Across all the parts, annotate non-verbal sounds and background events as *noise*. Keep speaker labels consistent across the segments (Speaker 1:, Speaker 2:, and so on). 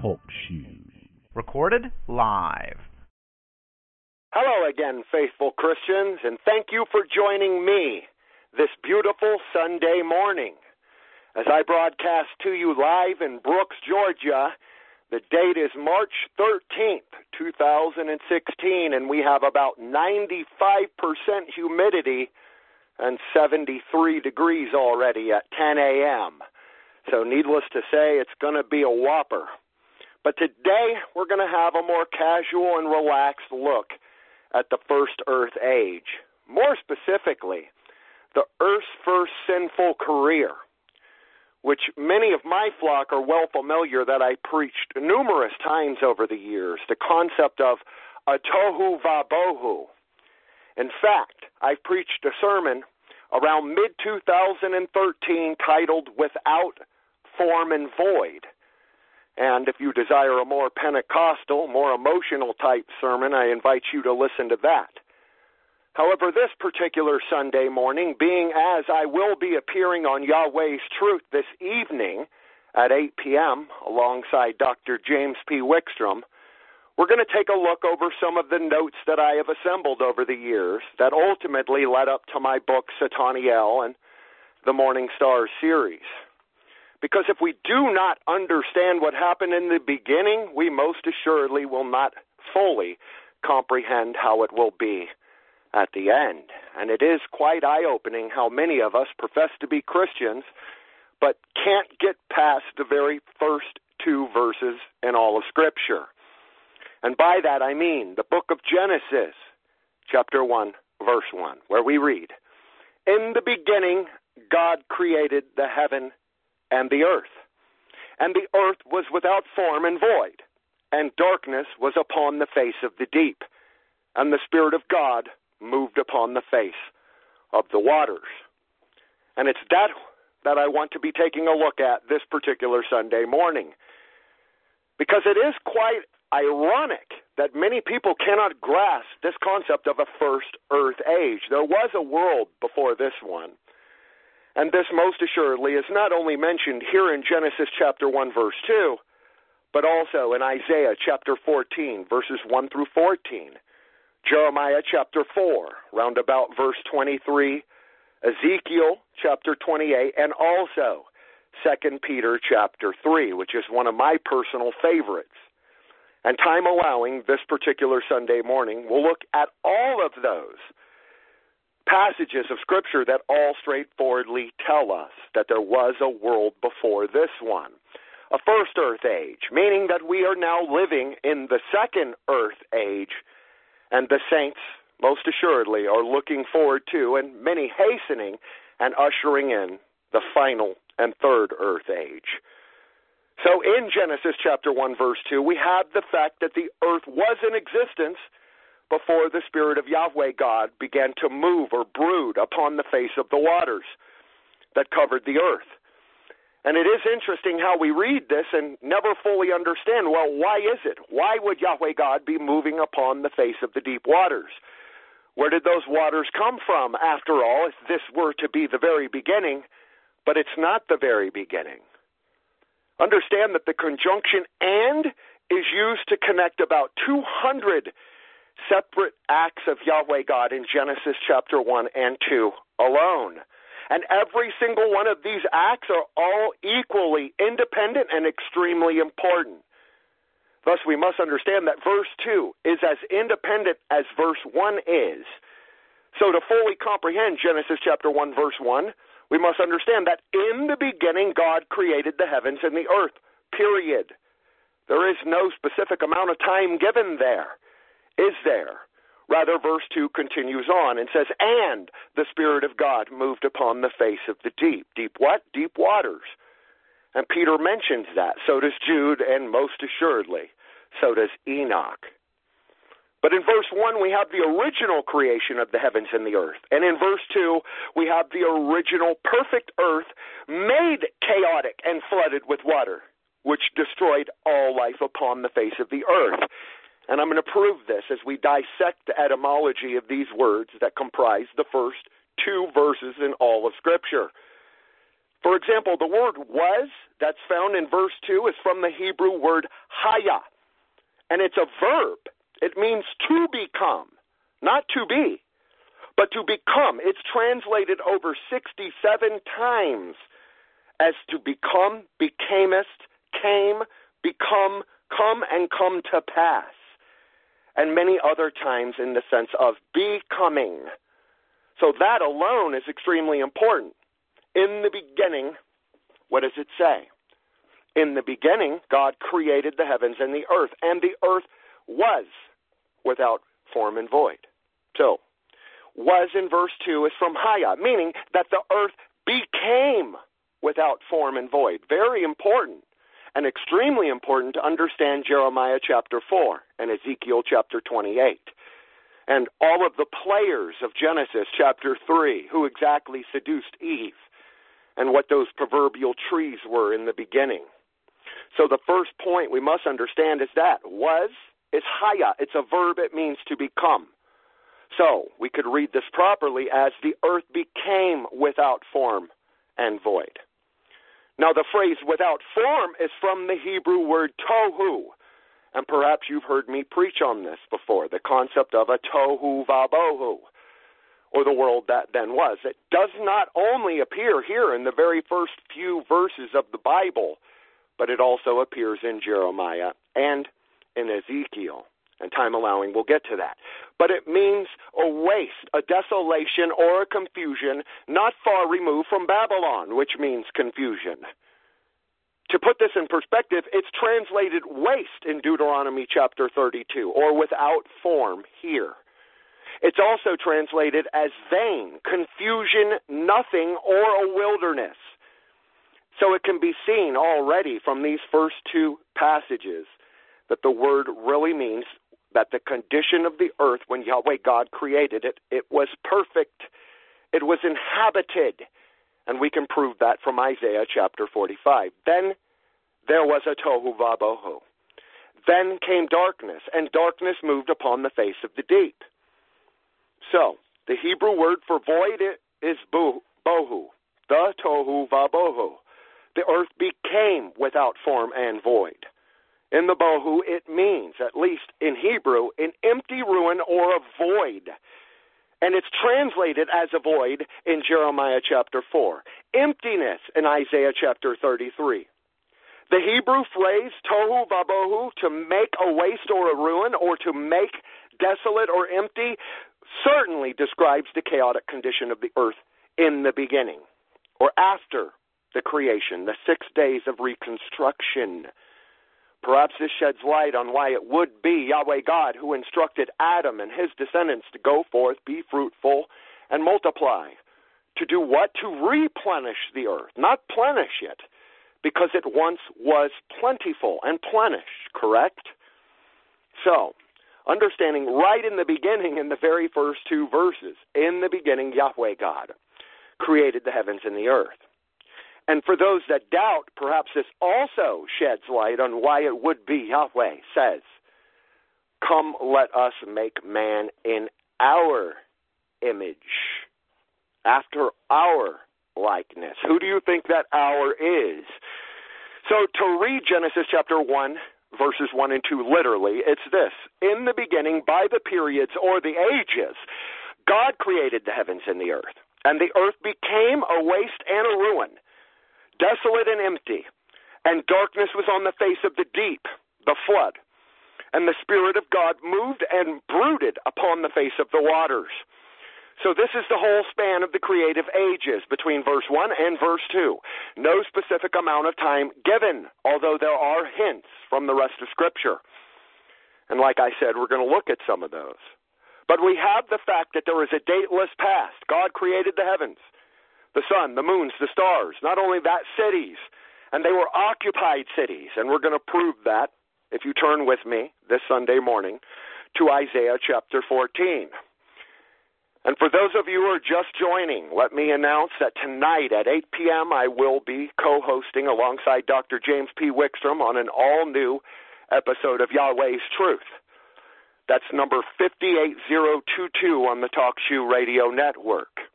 Speaker 1: Talk Shoe.
Speaker 2: Recorded live.
Speaker 3: Hello again, faithful Christians, and thank you for joining me this beautiful Sunday morning. As I broadcast to you live in Brooks, Georgia, the date is March 13th, 2016, and we have about 95% humidity and 73 degrees already at 10 a.m. So, needless to say, it's going to be a whopper. But today, we're going to have a more casual and relaxed look at the first Earth age. More specifically, the Earth's first sinful career, which many of my flock are well familiar that I preached numerous times over the years the concept of a tohu vabohu. In fact, I've preached a sermon around mid 2013 titled Without Form and Void. And if you desire a more Pentecostal, more emotional type sermon, I invite you to listen to that. However, this particular Sunday morning, being as I will be appearing on Yahweh's Truth this evening at 8 p.m. alongside Dr. James P. Wickstrom, we're going to take a look over some of the notes that I have assembled over the years that ultimately led up to my book, Sataniel and the Morning Star series. Because if we do not understand what happened in the beginning, we most assuredly will not fully comprehend how it will be at the end. And it is quite eye opening how many of us profess to be Christians, but can't get past the very first two verses in all of Scripture. And by that I mean the book of Genesis, chapter 1, verse 1, where we read, In the beginning, God created the heaven and the earth. And the earth was without form and void, and darkness was upon the face of the deep. And the Spirit of God moved upon the face of the waters. And it's that that I want to be taking a look at this particular Sunday morning. Because it is quite ironic that many people cannot grasp this concept of a first earth age. There was a world before this one. And this most assuredly is not only mentioned here in Genesis chapter 1 verse 2, but also in Isaiah chapter 14 verses 1 through 14, Jeremiah chapter 4, round about verse 23, Ezekiel chapter 28, and also 2 Peter chapter 3, which is one of my personal favorites. And time allowing, this particular Sunday morning, we'll look at all of those passages of Scripture that all straightforwardly tell us that there was a world before this one. A first earth age, meaning that we are now living in the second earth age, and the saints, most assuredly, are looking forward to, and many hastening and ushering in, the final and third earth age. So in Genesis chapter 1, verse 2, we have the fact that the earth was in existence before the Spirit of Yahweh God began to move or brood upon the face of the waters that covered the earth. And it is interesting how we read this and never fully understand well, why is it? Why would Yahweh God be moving upon the face of the deep waters? Where did those waters come from, after all, if this were to be the very beginning? But it's not the very beginning. Understand that the conjunction and is used to connect about 200 separate acts of Yahweh God in Genesis chapter 1 and 2 alone. And every single one of these acts are all equally independent and extremely important. Thus, we must understand that verse 2 is as independent as verse 1 is. So, to fully comprehend Genesis chapter 1, verse 1, we must understand that in the beginning God created the heavens and the earth, period. There is no specific amount of time given there is there. Rather, verse 2 continues on and says, And the Spirit of God moved upon the face of the deep. Deep what? Deep waters. And Peter mentions that. So does Jude, and most assuredly, so does Enoch. But in verse 1, we have the original creation of the heavens and the earth. And in verse 2, we have the original perfect earth made chaotic and flooded with water, which destroyed all life upon the face of the earth. And I'm going to prove this as we dissect the etymology of these words that comprise the first two verses in all of Scripture. For example, the word was that's found in verse 2 is from the Hebrew word haya, and it's a verb. It means to become, not to be, but to become. It's translated over 67 times as to become, becamest, came, become, come, and come to pass. And many other times in the sense of becoming. So that alone is extremely important. In the beginning, what does it say? In the beginning, God created the heavens and the earth, and the earth was without form and void. So, was in verse 2 is from Haya, meaning that the earth became without form and void. Very important and extremely important to understand Jeremiah chapter 4 and Ezekiel chapter 28. And all of the players of Genesis chapter 3 who exactly seduced Eve and what those proverbial trees were in the beginning. So the first point we must understand is that was is haya. It's a verb, it means to become. So we could read this properly as the earth became without form and void. Now, the phrase without form is from the Hebrew word tohu. And perhaps you've heard me preach on this before the concept of a tohu vabohu, or the world that then was. It does not only appear here in the very first few verses of the Bible, but it also appears in Jeremiah and in Ezekiel and time allowing, we'll get to that. But it means a waste, a desolation, or a confusion not far removed from Babylon, which means confusion. To put this in perspective, it's translated waste in Deuteronomy chapter 32, or without form here. It's also translated as vain, confusion, nothing, or a wilderness. So it can be seen already from these first two passages that the word really means that the condition of the earth when Yahweh God created it, it was perfect. It was inhabited. And we can prove that from Isaiah chapter 45. Then there was a tohu vabohu. Then came darkness, and darkness moved upon the face of the deep. So, the Hebrew word for void is bohu, the tohu vabohu. The earth became without form and void. In the bohu, it means, at least in Hebrew, an empty ruin or a void. And it's translated as a void in Jeremiah chapter 4, emptiness in Isaiah chapter 33. The Hebrew phrase tohu vabohu, to make a waste or a ruin, or to make desolate or empty, certainly describes the chaotic condition of the earth in the beginning, or after the creation, the six days of reconstruction. Perhaps this sheds light on why it would be Yahweh God who instructed Adam and his descendants to go forth, be fruitful, and multiply. To do what? To replenish the earth, not plenish it, because it once was plentiful and plenished, correct? So, understanding right in the beginning, in the very first two verses, in the beginning, Yahweh God created the heavens and the earth. And for those that doubt, perhaps this also sheds light on why it would be Yahweh says, Come, let us make man in our image, after our likeness. Who do you think that our is? So to read Genesis chapter 1, verses 1 and 2 literally, it's this In the beginning, by the periods or the ages, God created the heavens and the earth, and the earth became a waste and a ruin desolate and empty, and darkness was on the face of the deep, the flood. And the Spirit of God moved and brooded upon the face of the waters. So, this is the whole span of the creative ages between verse 1 and verse 2. No specific amount of time given, although there are hints from the rest of Scripture. And like I said, we're going to look at some of those. But we have the fact that there is a dateless past. God created the heavens the sun, the moons, the stars. Not only that, cities. And they were occupied cities. And we're going to prove that if you turn with me this Sunday morning to Isaiah chapter 14. And for those of you who are just joining, let me announce that tonight at 8 p.m. I will be co hosting alongside Dr. James P. Wickstrom on an all new episode of Yahweh's Truth. That's number 58022 on the TalkShoe Radio Network.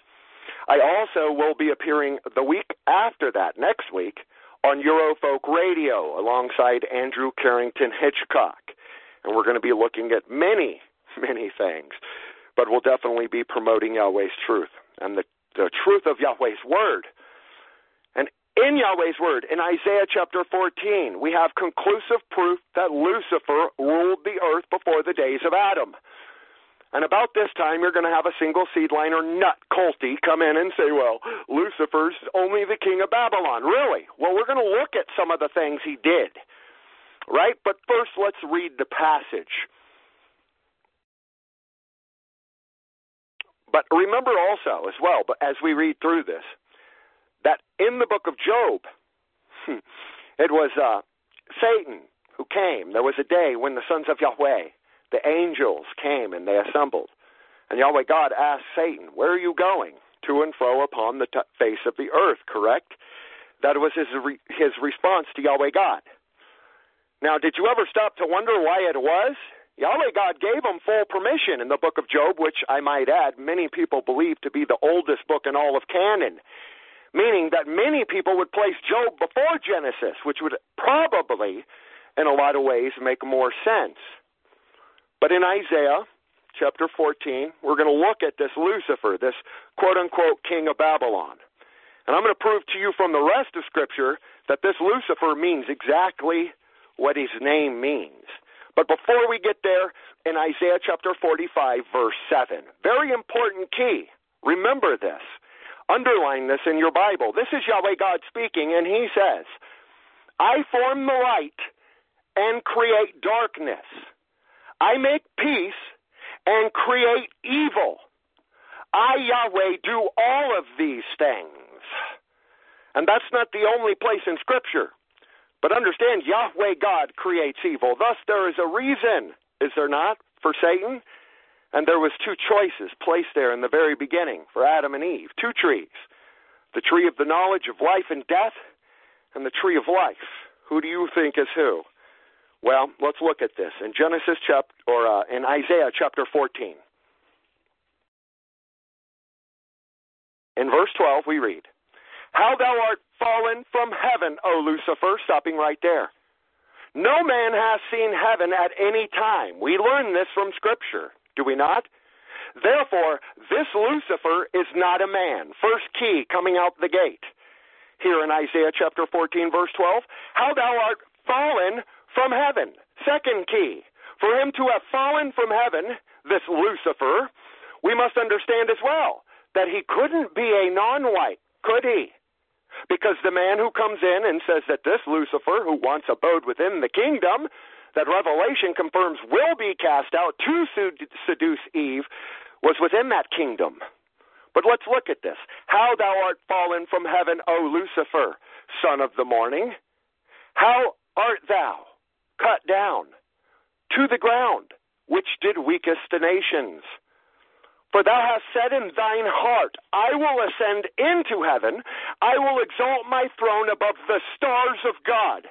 Speaker 3: I also will be appearing the week after that, next week, on Eurofolk Radio alongside Andrew Carrington Hitchcock. And we're going to be looking at many, many things, but we'll definitely be promoting Yahweh's truth and the, the truth of Yahweh's Word. And in Yahweh's Word, in Isaiah chapter 14, we have conclusive proof that Lucifer ruled the earth before the days of Adam. And about this time, you're going to have a single seed liner nut culty come in and say, well, Lucifer's only the king of Babylon. Really? Well, we're going to look at some of the things he did. Right? But first, let's read the passage. But remember also, as well, but as we read through this, that in the book of Job, *laughs* it was uh, Satan who came. There was a day when the sons of Yahweh the angels came and they assembled. And Yahweh God asked Satan, Where are you going? To and fro upon the t- face of the earth, correct? That was his, re- his response to Yahweh God. Now, did you ever stop to wonder why it was? Yahweh God gave him full permission in the book of Job, which I might add, many people believe to be the oldest book in all of canon. Meaning that many people would place Job before Genesis, which would probably, in a lot of ways, make more sense. But in Isaiah chapter 14, we're going to look at this Lucifer, this quote unquote king of Babylon. And I'm going to prove to you from the rest of Scripture that this Lucifer means exactly what his name means. But before we get there, in Isaiah chapter 45, verse 7, very important key. Remember this. Underline this in your Bible. This is Yahweh God speaking, and he says, I form the light and create darkness. I make peace and create evil. I, Yahweh, do all of these things. And that's not the only place in Scripture. But understand, Yahweh God creates evil. Thus, there is a reason, is there not, for Satan? And there was two choices placed there in the very beginning for Adam and Eve. Two trees. The tree of the knowledge of life and death, and the tree of life. Who do you think is who? Well, let's look at this in Genesis chapter or uh, in Isaiah chapter 14. In verse 12 we read, "How thou art fallen from heaven, O Lucifer," stopping right there. No man has seen heaven at any time. We learn this from scripture, do we not? Therefore, this Lucifer is not a man. First key coming out the gate. Here in Isaiah chapter 14 verse 12, "How thou art fallen from heaven. Second key. For him to have fallen from heaven, this Lucifer, we must understand as well that he couldn't be a non white, could he? Because the man who comes in and says that this Lucifer, who once abode within the kingdom, that Revelation confirms will be cast out to seduce Eve, was within that kingdom. But let's look at this. How thou art fallen from heaven, O Lucifer, son of the morning. How art thou? Cut down to the ground, which did weakest the nations. For thou hast said in thine heart, I will ascend into heaven, I will exalt my throne above the stars of God.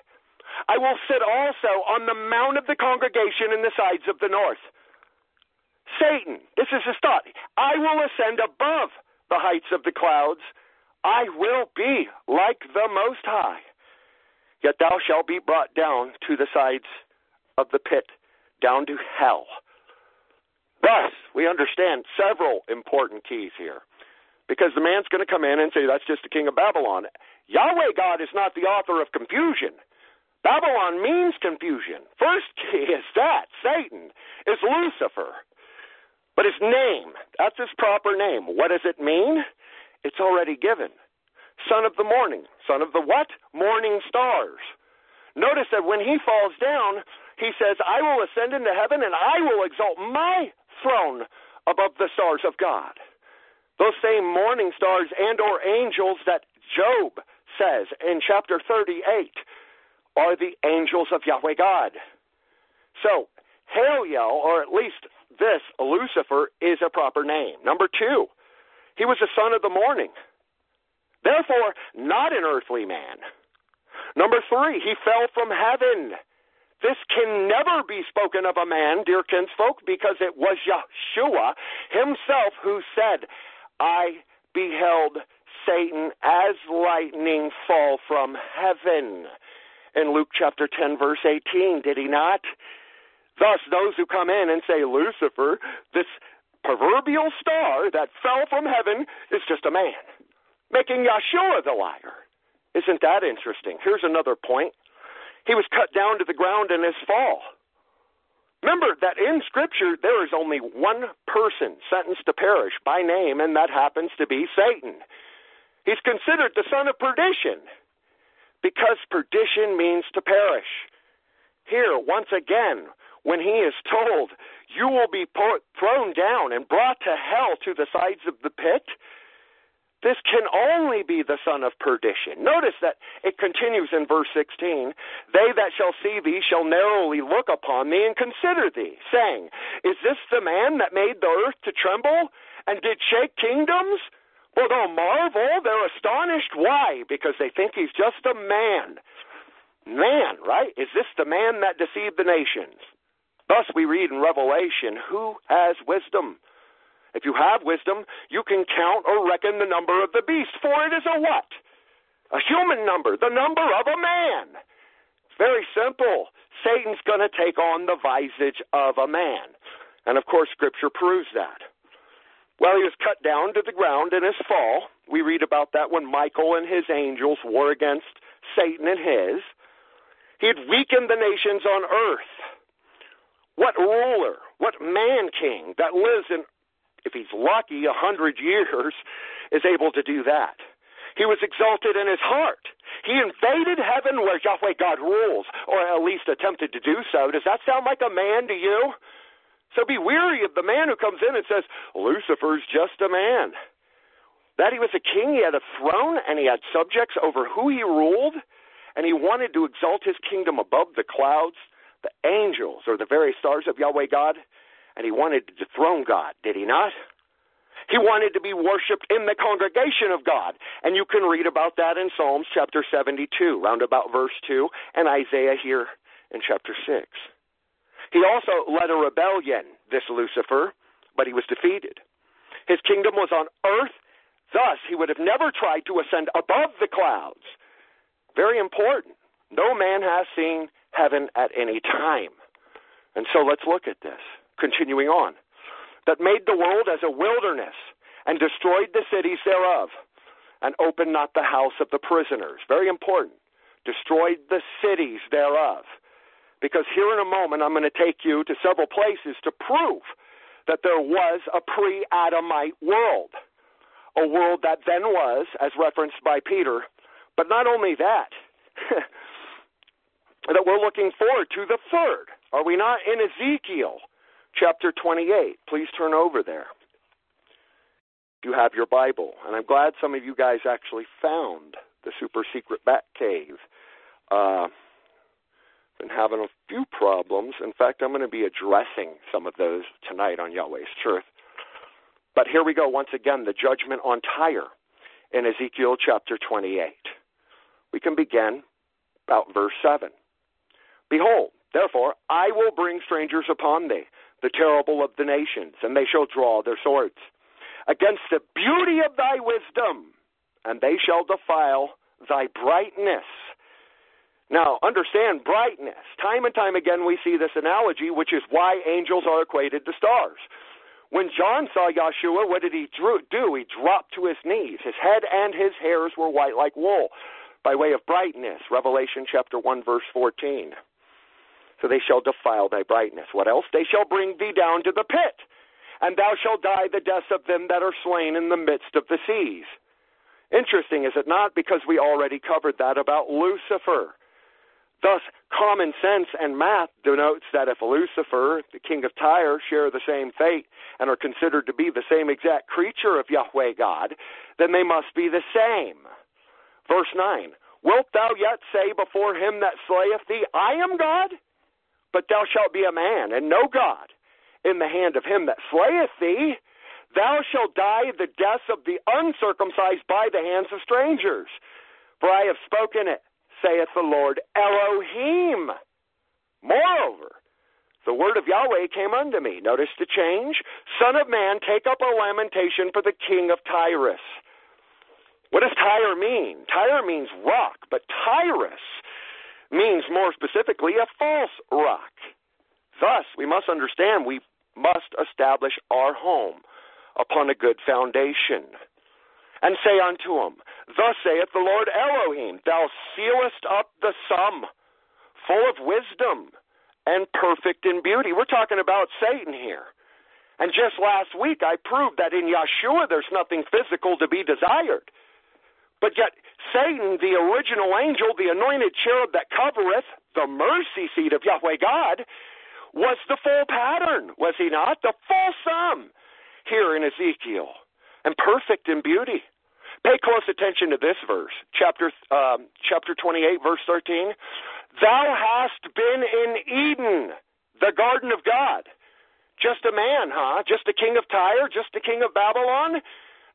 Speaker 3: I will sit also on the mount of the congregation in the sides of the north. Satan, this is his thought. I will ascend above the heights of the clouds. I will be like the Most High. Yet thou shalt be brought down to the sides of the pit, down to hell. Thus, we understand several important keys here. Because the man's going to come in and say, that's just the king of Babylon. Yahweh God is not the author of confusion. Babylon means confusion. First key is that. Satan is Lucifer. But his name, that's his proper name. What does it mean? It's already given son of the morning. Son of the what? Morning stars. Notice that when he falls down, he says, I will ascend into heaven and I will exalt my throne above the stars of God. Those same morning stars and or angels that Job says in chapter 38 are the angels of Yahweh God. So, Haliel, or at least this, Lucifer, is a proper name. Number two, he was a son of the morning. Therefore, not an earthly man. Number three, he fell from heaven. This can never be spoken of a man, dear kinsfolk, because it was Yeshua himself who said, I beheld Satan as lightning fall from heaven. In Luke chapter 10, verse 18, did he not? Thus, those who come in and say, Lucifer, this proverbial star that fell from heaven, is just a man, making Yeshua the liar. Isn't that interesting? Here's another point. He was cut down to the ground in his fall. Remember that in Scripture there is only one person sentenced to perish by name, and that happens to be Satan. He's considered the son of perdition because perdition means to perish. Here, once again, when he is told, You will be thrown down and brought to hell to the sides of the pit, this can only be the son of perdition. Notice that it continues in verse 16 They that shall see thee shall narrowly look upon thee and consider thee, saying, Is this the man that made the earth to tremble and did shake kingdoms? Well, they'll marvel, they're astonished. Why? Because they think he's just a man. Man, right? Is this the man that deceived the nations? Thus we read in Revelation, Who has wisdom? If you have wisdom, you can count or reckon the number of the beast, for it is a what? A human number, the number of a man. It's very simple. Satan's going to take on the visage of a man. And of course, Scripture proves that. Well, he was cut down to the ground in his fall. We read about that when Michael and his angels war against Satan and his. He had weakened the nations on earth. What ruler, what man king that lives in if he's lucky, a hundred years, is able to do that. He was exalted in his heart. He invaded heaven where Yahweh God rules, or at least attempted to do so. Does that sound like a man to you? So be weary of the man who comes in and says, Lucifer's just a man. That he was a king, he had a throne, and he had subjects over who he ruled, and he wanted to exalt his kingdom above the clouds, the angels, or the very stars of Yahweh God and he wanted to dethrone God, did he not? He wanted to be worshiped in the congregation of God. And you can read about that in Psalms chapter 72, round about verse 2, and Isaiah here in chapter 6. He also led a rebellion, this Lucifer, but he was defeated. His kingdom was on earth, thus, he would have never tried to ascend above the clouds. Very important. No man has seen heaven at any time. And so let's look at this continuing on, that made the world as a wilderness and destroyed the cities thereof, and opened not the house of the prisoners. Very important. Destroyed the cities thereof. Because here in a moment, I'm going to take you to several places to prove that there was a pre Adamite world. A world that then was, as referenced by Peter. But not only that, *laughs* that we're looking forward to the third. Are we not in Ezekiel? Chapter 28. Please turn over there. You have your Bible, and I'm glad some of you guys actually found the super secret bat cave. Uh, been having a few problems. In fact, I'm going to be addressing some of those tonight on Yahweh's Truth. But here we go once again the judgment on Tyre in Ezekiel chapter 28. We can begin about verse 7. Behold, therefore, I will bring strangers upon thee the terrible of the nations, and they shall draw their swords against the beauty of thy wisdom, and they shall defile thy brightness. Now, understand brightness. Time and time again, we see this analogy, which is why angels are equated to stars. When John saw Yeshua, what did he do? He dropped to his knees. His head and his hairs were white like wool by way of brightness. Revelation chapter 1, verse 14 so they shall defile thy brightness. What else? They shall bring thee down to the pit, and thou shalt die the death of them that are slain in the midst of the seas. Interesting, is it not? Because we already covered that about Lucifer. Thus, common sense and math denotes that if Lucifer, the king of Tyre, share the same fate and are considered to be the same exact creature of Yahweh God, then they must be the same. Verse 9 Wilt thou yet say before him that slayeth thee, I am God? But thou shalt be a man, and no God, in the hand of him that slayeth thee. Thou shalt die the death of the uncircumcised by the hands of strangers. For I have spoken it, saith the Lord Elohim. Moreover, the word of Yahweh came unto me. Notice the change. Son of man, take up a lamentation for the king of Tyrus. What does Tyre mean? Tyre means rock, but Tyrus means more specifically a false rock. Thus, we must understand we must establish our home upon a good foundation. And say unto him, Thus saith the Lord Elohim, Thou sealest up the sum, full of wisdom and perfect in beauty. We're talking about Satan here. And just last week I proved that in Yeshua there's nothing physical to be desired. But yet Satan, the original angel, the anointed cherub that covereth the mercy seat of Yahweh God, was the full pattern, was he not? The full sum here in Ezekiel. And perfect in beauty. Pay close attention to this verse, chapter um, chapter 28, verse 13. Thou hast been in Eden, the garden of God. Just a man, huh? Just a king of Tyre? Just a king of Babylon?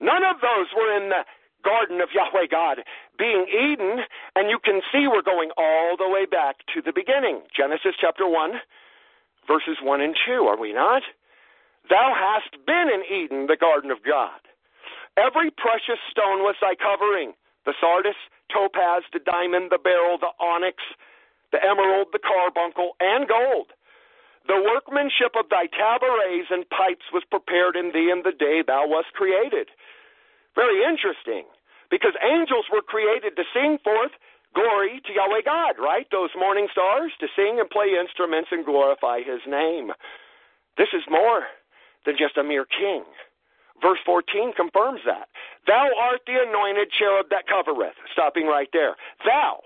Speaker 3: None of those were in the garden of Yahweh God, being Eden, and you can see we're going all the way back to the beginning. Genesis chapter 1, verses 1 and 2, are we not? Thou hast been in Eden, the garden of God. Every precious stone was thy covering the sardis, topaz, the diamond, the beryl, the onyx, the emerald, the carbuncle, and gold. The workmanship of thy tabrets and pipes was prepared in thee in the day thou wast created. Very interesting, because angels were created to sing forth glory to Yahweh God, right? Those morning stars to sing and play instruments and glorify his name. This is more than just a mere king. Verse 14 confirms that. Thou art the anointed cherub that covereth. Stopping right there. Thou,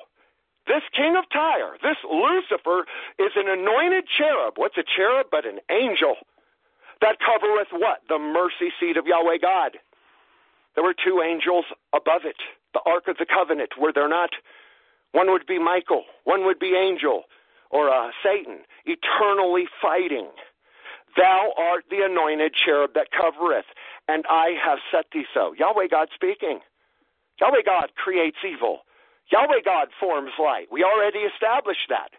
Speaker 3: this king of Tyre, this Lucifer, is an anointed cherub. What's a cherub but an angel that covereth what? The mercy seat of Yahweh God. There were two angels above it, the Ark of the Covenant, were there not? One would be Michael, one would be angel, or uh, Satan, eternally fighting. Thou art the anointed cherub that covereth, and I have set thee so. Yahweh God speaking. Yahweh God creates evil. Yahweh God forms light. We already established that.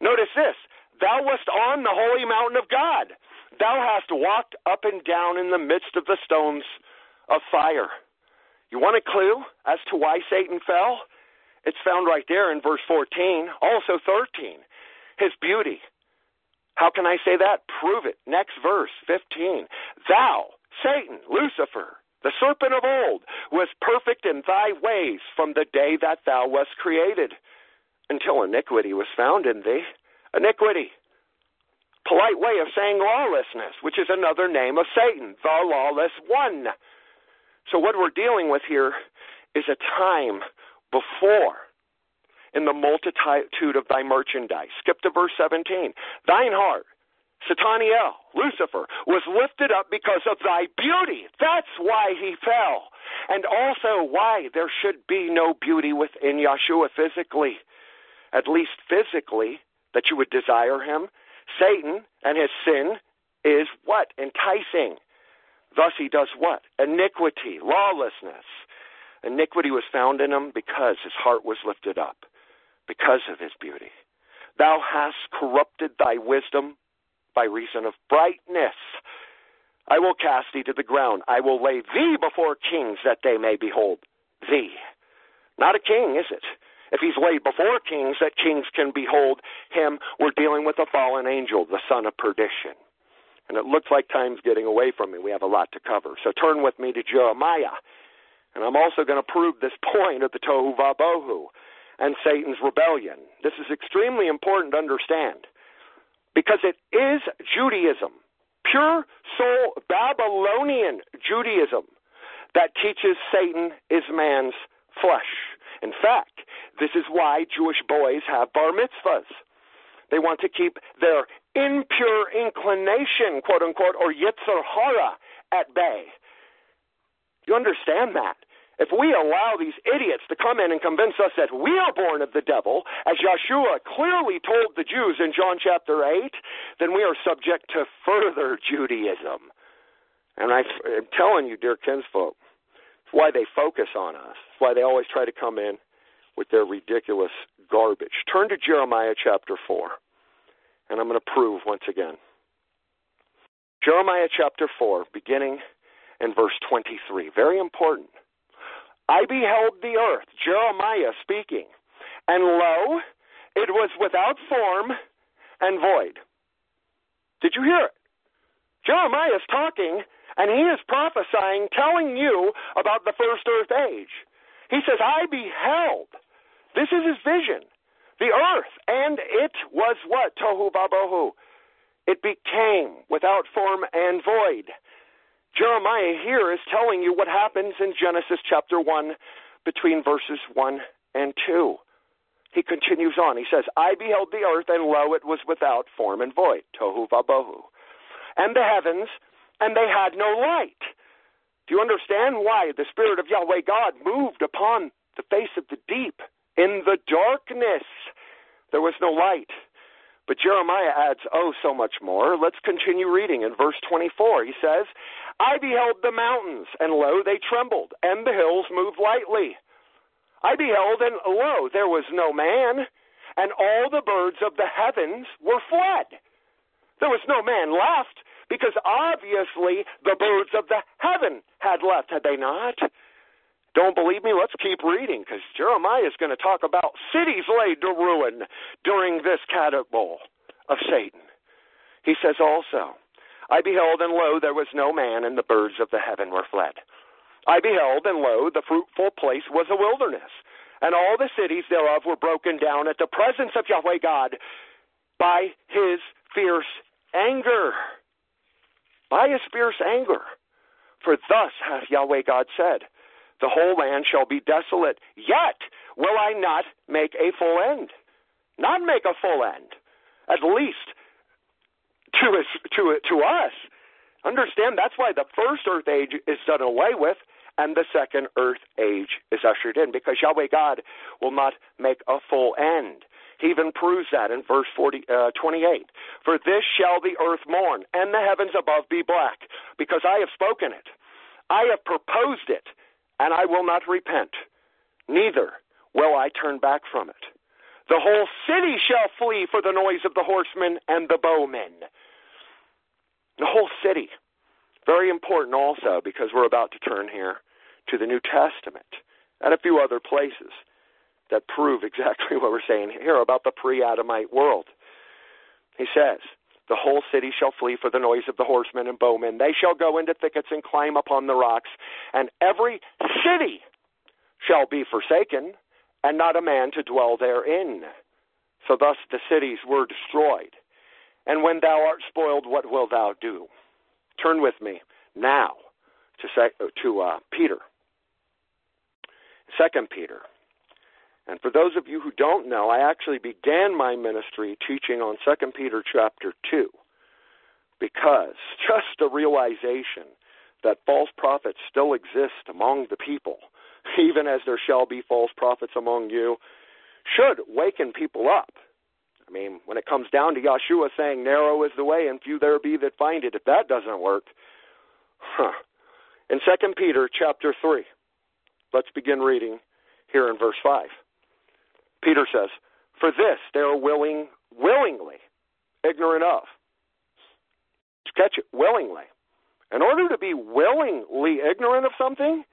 Speaker 3: Notice this Thou wast on the holy mountain of God. Thou hast walked up and down in the midst of the stones of fire. You want a clue as to why Satan fell? It's found right there in verse 14, also 13. His beauty. How can I say that? Prove it. Next verse, 15. Thou, Satan, Lucifer, the serpent of old, was perfect in thy ways from the day that thou wast created, until iniquity was found in thee. Iniquity. Polite way of saying lawlessness, which is another name of Satan, the lawless one. So, what we're dealing with here is a time before in the multitude of thy merchandise. Skip to verse 17. Thine heart, Sataniel, Lucifer, was lifted up because of thy beauty. That's why he fell. And also why there should be no beauty within Yeshua physically. At least physically, that you would desire him. Satan and his sin is what? Enticing. Thus he does what? Iniquity, lawlessness. Iniquity was found in him because his heart was lifted up, because of his beauty. Thou hast corrupted thy wisdom by reason of brightness. I will cast thee to the ground. I will lay thee before kings that they may behold thee. Not a king, is it? If he's laid before kings that kings can behold him, we're dealing with a fallen angel, the son of perdition. And it looks like time's getting away from me. We have a lot to cover. So turn with me to Jeremiah. And I'm also going to prove this point of the Tohu Vabohu and Satan's rebellion. This is extremely important to understand because it is Judaism, pure soul Babylonian Judaism, that teaches Satan is man's flesh. In fact, this is why Jewish boys have bar mitzvahs. They want to keep their impure inclination, quote unquote, or yetzer hara at bay. You understand that? If we allow these idiots to come in and convince us that we are born of the devil, as Yeshua clearly told the Jews in John chapter 8, then we are subject to further Judaism. And I, am telling you, dear kinsfolk, it's why they focus on us. It's why they always try to come in with their ridiculous garbage. Turn to Jeremiah chapter 4. And I'm going to prove once again. Jeremiah chapter 4, beginning in verse 23. Very important. I beheld the earth, Jeremiah speaking, and lo, it was without form and void. Did you hear it? Jeremiah is talking, and he is prophesying, telling you about the first earth age. He says, I beheld. This is his vision. The earth, and it was what? Tohu vabohu. It became without form and void. Jeremiah here is telling you what happens in Genesis chapter 1 between verses 1 and 2. He continues on. He says, I beheld the earth, and lo, it was without form and void. Tohu vabohu. And the heavens, and they had no light. Do you understand why the Spirit of Yahweh God moved upon the face of the deep? In the darkness, there was no light. But Jeremiah adds, oh, so much more. Let's continue reading. In verse 24, he says, I beheld the mountains, and lo, they trembled, and the hills moved lightly. I beheld, and lo, there was no man, and all the birds of the heavens were fled. There was no man left, because obviously the birds of the heaven had left, had they not? Don't believe me? Let's keep reading because Jeremiah is going to talk about cities laid to ruin during this katabole of Satan. He says also, I beheld, and lo, there was no man, and the birds of the heaven were fled. I beheld, and lo, the fruitful place was a wilderness, and all the cities thereof were broken down at the presence of Yahweh God by his fierce anger. By his fierce anger. For thus hath Yahweh God said, the whole land shall be desolate. Yet will I not make a full end. Not make a full end. At least to us, to to us. Understand that's why the first earth age is done away with and the second earth age is ushered in because Yahweh God will not make a full end. He even proves that in verse 40, uh, 28. For this shall the earth mourn, and the heavens above be black, because I have spoken it. I have proposed it, and I will not repent, neither will I turn back from it. The whole city shall flee for the noise of the horsemen and the bowmen. The whole city. Very important also because we're about to turn here to the New Testament and a few other places that prove *laughs* exactly what we're saying here about the pre Adamite world. He says, the whole city shall flee for the noise of the horsemen and bowmen. They shall go into thickets and climb upon the rocks, and every city shall be forsaken, and not a man to dwell therein. So thus the cities were destroyed. And when thou art spoiled, what wilt thou do? Turn with me now to, to uh, Peter. Second Peter. And for those of you who don't know, I actually began my ministry teaching on 2 Peter chapter 2 because *laughs* just the realization that false prophets still exist among the people, *laughs* even as there shall be false prophets among you, should waken people up. I mean, when it comes down to Yeshua saying, Narrow is the way and few there be that find it, if that doesn't work, huh. In 2 Peter chapter 3, let's begin reading here in verse 5. Peter says, For this they are willing, willingly ignorant of. Catch it, willingly. In order to be willingly ignorant of something,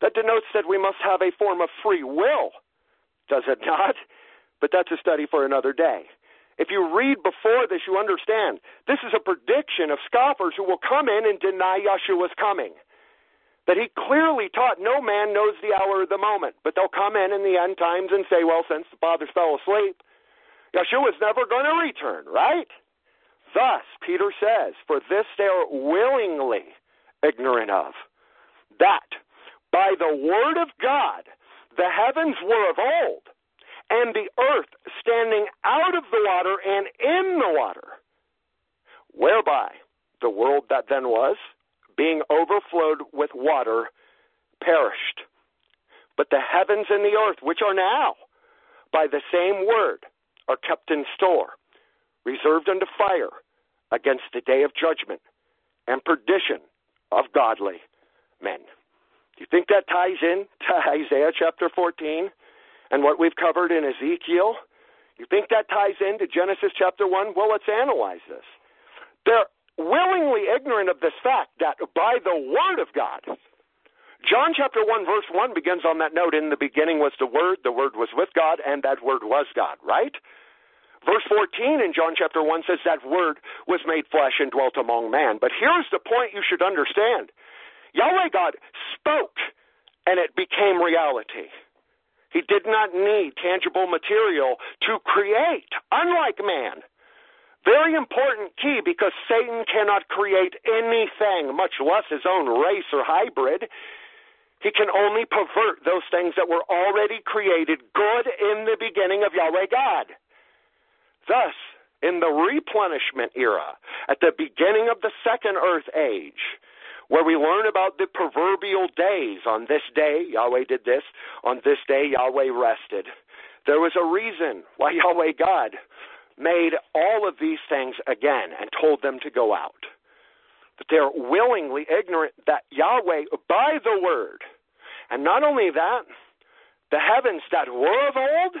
Speaker 3: that denotes that we must have a form of free will, does it not? But that's a study for another day. If you read before this, you understand this is a prediction of scoffers who will come in and deny Yeshua's coming that he clearly taught no man knows the hour or the moment. But they'll come in in the end times and say, well, since the fathers fell asleep, Yeshua's never going to return, right? Thus, Peter says, for this they are willingly ignorant of, that by the word of God the heavens were of old, and the earth standing out of the water and in the water, whereby the world that then was being overflowed with water, perished. But the heavens and the earth, which are now, by the same word, are kept in store, reserved unto fire against the day of judgment and perdition of godly men. Do you think that ties in to *laughs* Isaiah chapter 14 and what we've covered in Ezekiel? You think that ties into Genesis chapter 1? Well, let's analyze this. They're willingly ignorant of this fact that by the Word of God, John chapter 1, verse 1 begins on that note In the beginning was the Word, the Word was with God, and that Word was God, right? Verse 14 in John chapter 1 says that Word was made flesh and dwelt among man. But here's the point you should understand Yahweh God spoke, and it became reality. He did not need tangible material to create, unlike man. Very important key because Satan cannot create anything, much less his own race or hybrid. He can only pervert those things that were already created good in the beginning of Yahweh God. Thus, in the replenishment era, at the beginning of the second earth age, where we learn about the proverbial days. On this day, Yahweh did this. On this day, Yahweh rested. There was a reason why *laughs* Yahweh God made all of these things again and told them to go out. But they're willingly ignorant that Yahweh, by the word, and not only that, the heavens that were of old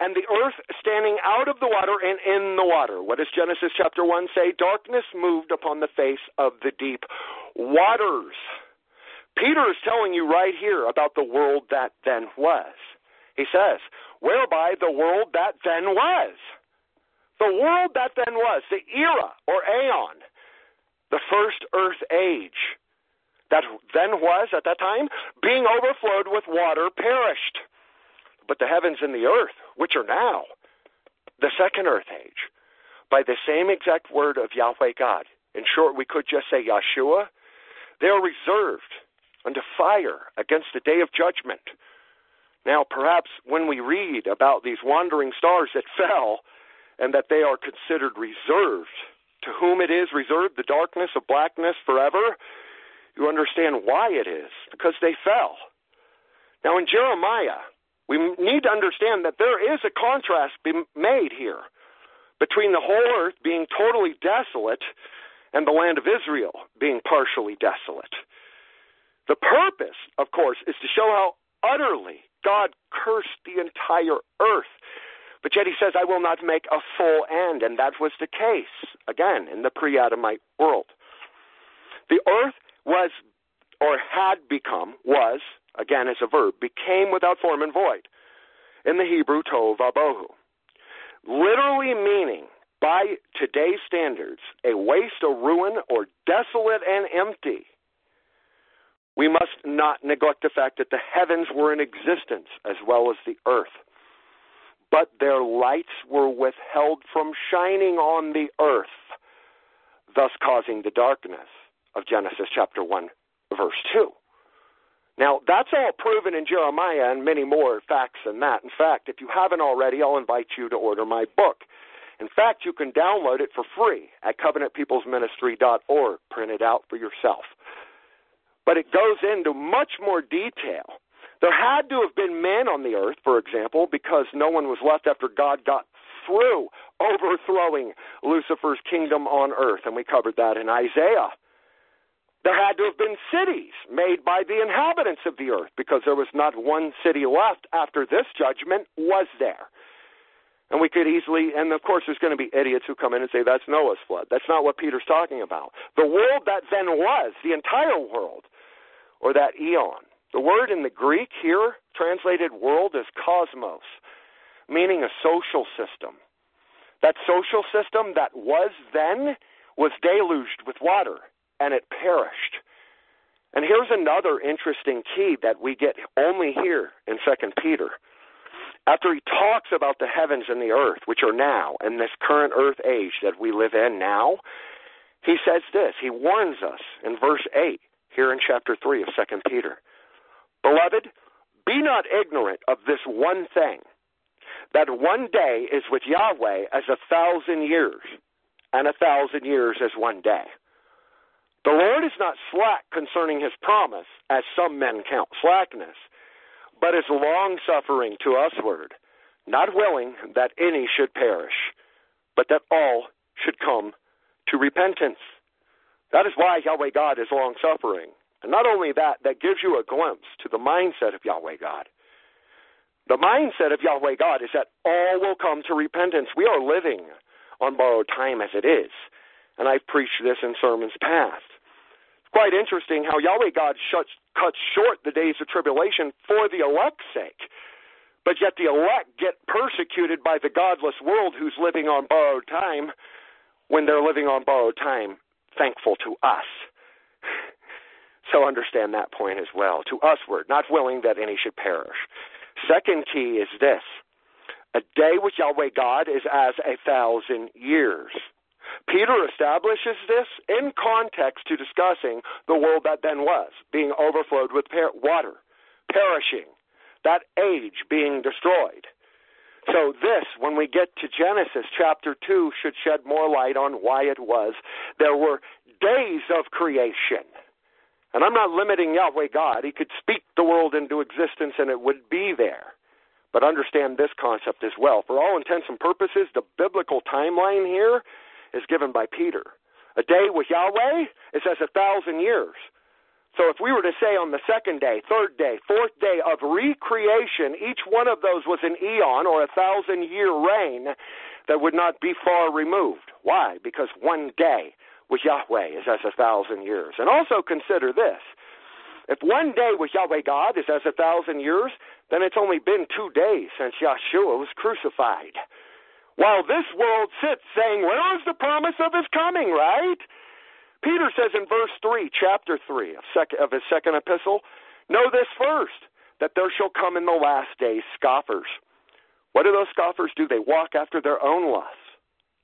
Speaker 3: and the earth standing out of the water and in the water. What does Genesis chapter 1 say? Darkness moved upon the face of the deep waters. Peter is telling you right here about the world that then was. He says, whereby the world that then was. The world that then was, the era or aeon, the first earth age that then was at that time, being overflowed with water, perished. But the heavens and the earth, which are now the second earth age, by the same exact word of Yahweh God, in short, we could just say Yeshua, they are reserved unto fire against the day of judgment. Now, perhaps when we read about these wandering stars that fell and that they are considered reserved, to whom it is reserved the darkness of blackness forever, you understand why it is, because they fell. Now, in Jeremiah, we need to understand that there is a contrast being made here between the whole earth being totally desolate and the land of Israel being partially desolate. The purpose, of course, is to show how utterly God cursed the entire earth. But yet he says, I will not make a full end. And that was the case, again, in the pre Adamite world. The earth was or had become, was, again as a verb, became without form and void. In the Hebrew, tohu vabohu. Literally meaning, by today's standards, a waste, a ruin, or desolate and empty. We must not neglect the fact that the heavens were in existence as well as the earth. But their lights were withheld from shining on the earth, thus causing the darkness of Genesis chapter 1, verse 2. Now, that's all proven in Jeremiah and many more facts than that. In fact, if you haven't already, I'll invite you to order my book. In fact, you can download it for free at covenantpeoplesministry.org. Print it out for yourself. But it goes into much more detail. There had to have been men on the earth, for example, because no one was left after God got through overthrowing Lucifer's kingdom on earth. And we covered that in Isaiah. There had to have been cities made by the inhabitants of the earth because there was not one city left after this judgment was there. And we could easily, and of course, there's going to be idiots who come in and say that's Noah's flood. That's not what Peter's talking about. The world that then was, the entire world, or that eon. The word in the Greek here, translated world, is cosmos, meaning a social system. That social system that was then was deluged with water and it perished. And here's another interesting key that we get only here in Second Peter. After he talks about the heavens and the earth, which are now in this current earth age that we live in now, he says this. He warns us in verse 8 here in chapter 3 of Second Peter. Beloved, be not ignorant of this one thing, that one day is with Yahweh as a thousand years, and a thousand years as one day. The Lord is not slack concerning his promise, as some men count slackness, but is long suffering to usward, not willing that any should perish, but that all should come to repentance. That is why Yahweh God is long suffering. And not only that, that gives you a glimpse to the mindset of Yahweh God. The mindset of Yahweh God is that all will come to repentance. We are living on borrowed time as it is. And I've preached this in sermons past. It's quite interesting how Yahweh God shuts, cuts short the days of tribulation for the elect's sake. But yet the elect get persecuted by the godless world who's living on borrowed time when they're living on borrowed time, thankful to us. So understand that point as well. To usward, not willing that any should perish. Second key is this a day with Yahweh God is as a thousand years. Peter establishes this in context to discussing the world that then was, being overflowed with per- water, perishing, that age being destroyed. So, this, when we get to Genesis chapter 2, should shed more light on why it was. There were days of creation. And I'm not limiting Yahweh God. He could speak the world into existence and it would be there. But understand this concept as well. For all intents and purposes, the biblical timeline here is given by Peter. A day with Yahweh is as a thousand years. So if we were to say on the second day, third day, fourth day of recreation, each one of those was an eon or a thousand year reign that would not be far removed. Why? Because one day with Yahweh is as a thousand years. And also consider this. If one day with Yahweh God is as a thousand years, then it's only been two days since Yeshua was crucified. While this world sits saying, Where is the promise of his coming, right? Peter says in verse 3, chapter 3 of, sec- of his second epistle, Know this first, that there shall come in the last days scoffers. What do those scoffers do? They walk after their own lusts.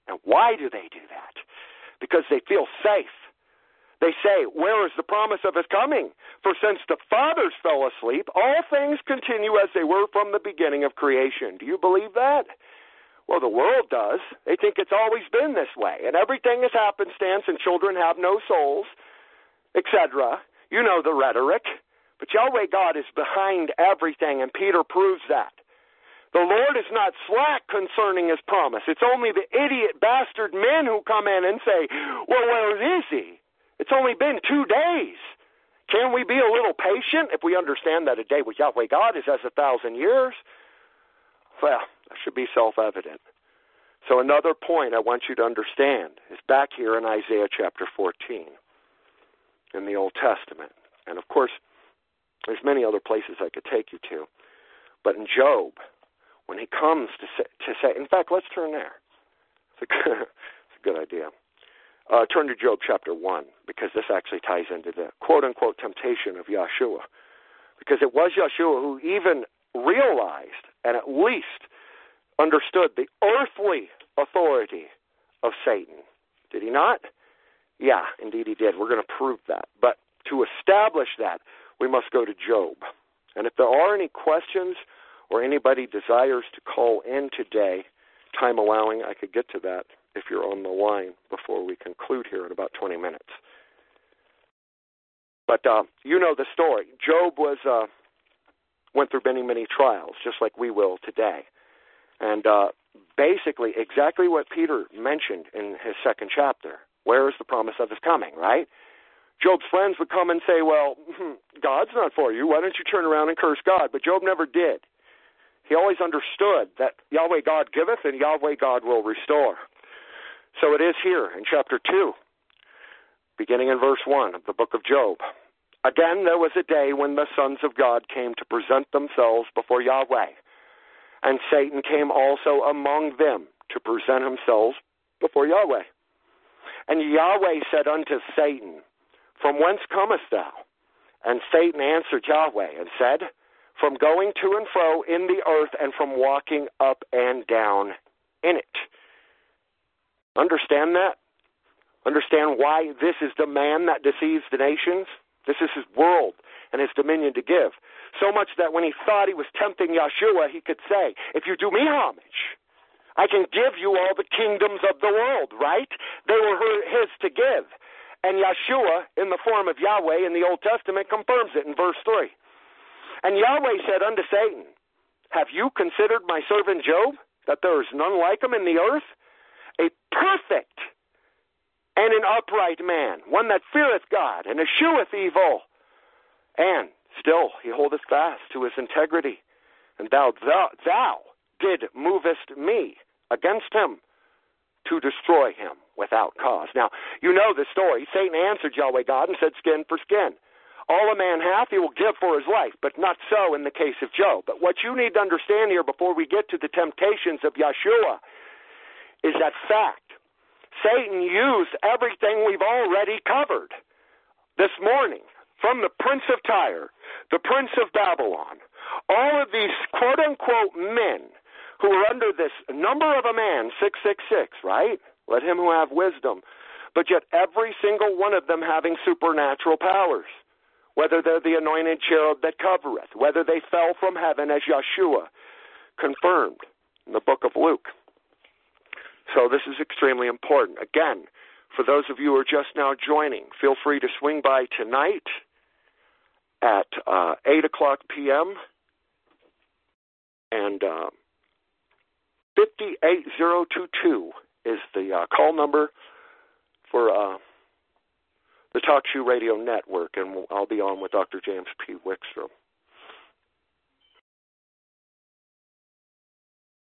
Speaker 3: And why do they do that? Because they feel safe. They say, Where is the promise of his coming? For since the fathers fell asleep, all things continue as they were from the beginning of creation. Do you believe that? Well, the world does. They think it's always been this way, and everything is happenstance, and children have no souls, etc. You know the rhetoric. But Yahweh God is behind everything, and Peter proves that. The Lord is not slack concerning his promise. It's only the idiot bastard men who come in and say, Well, where is he? It's only been two days. Can we be a little patient if we understand that a day with Yahweh God is as a thousand years? Well, that should be self evident. So, another point I want you to understand is back here in Isaiah chapter 14 in the Old Testament. And of course, there's many other places I could take you to. But in Job, when he comes to say, to say in fact, let's turn there. It's a good, *laughs* it's a good idea. Uh, turn to Job chapter 1, because this actually ties into the quote unquote temptation of Yeshua. Because it was Yeshua who even realized and at least understood the earthly authority of Satan. Did he not? Yeah, indeed he did. We're going to prove that. But to establish that, we must go to Job. And if there are any questions or anybody desires to call in today, time allowing, I could get to that if you're on the line before we conclude here in about 20 minutes. But uh, you know the story. Job was uh, went through many, many trials, just like we will today. And uh, basically, exactly what Peter mentioned in his second chapter. Where is the promise of his coming, right? Job's friends would come and say, Well, *laughs* God's not for you. Why don't you turn around and curse God? But Job never did. He always understood that Yahweh God giveth and Yahweh God will restore. So it is here in chapter 2, beginning in verse 1 of the book of Job. Again, there was a day when the sons of God came to present themselves before Yahweh, and Satan came also among them to present himself before Yahweh. And Yahweh said unto Satan, From whence comest thou? And Satan answered Yahweh and said, from going to and fro in the earth and from walking up and down in it. Understand that? Understand why this is the man that deceives the nations? This is his world and his dominion to give. So much that when he thought he was tempting Yeshua, he could say, If you do me homage, I can give you all the kingdoms of the world, right? They were his to give. And Yeshua, in the form of Yahweh in the Old Testament, confirms it in verse 3. And Yahweh said unto Satan, Have you considered my servant Job, that there is none like him in the earth? A perfect and an upright man, one that feareth God and escheweth evil. And still he holdeth fast to his integrity and thou, thou, thou did movest me against him to destroy him without cause. Now, you know the story. Satan answered Yahweh God and said, Skin for skin. All a man hath, he will give for his life, but not so in the case of Job. But what you need to understand here before we get to the temptations of Yeshua is that fact. Satan used everything we've already covered this morning from the prince of Tyre, the prince of Babylon, all of these quote unquote men who are under this number of a man, 666, right? Let him who have wisdom. But yet every single one of them having supernatural powers. Whether they're the anointed cherub that covereth, whether they fell from heaven as Yeshua confirmed in the book of Luke. So this is extremely important. Again, for those of you who are just now joining, feel free to swing by tonight at uh, 8 o'clock p.m. and uh, 58022 is the uh, call number for uh, the TalkShoe Radio Network, and I'll be on with Dr. James P. Wickstrom.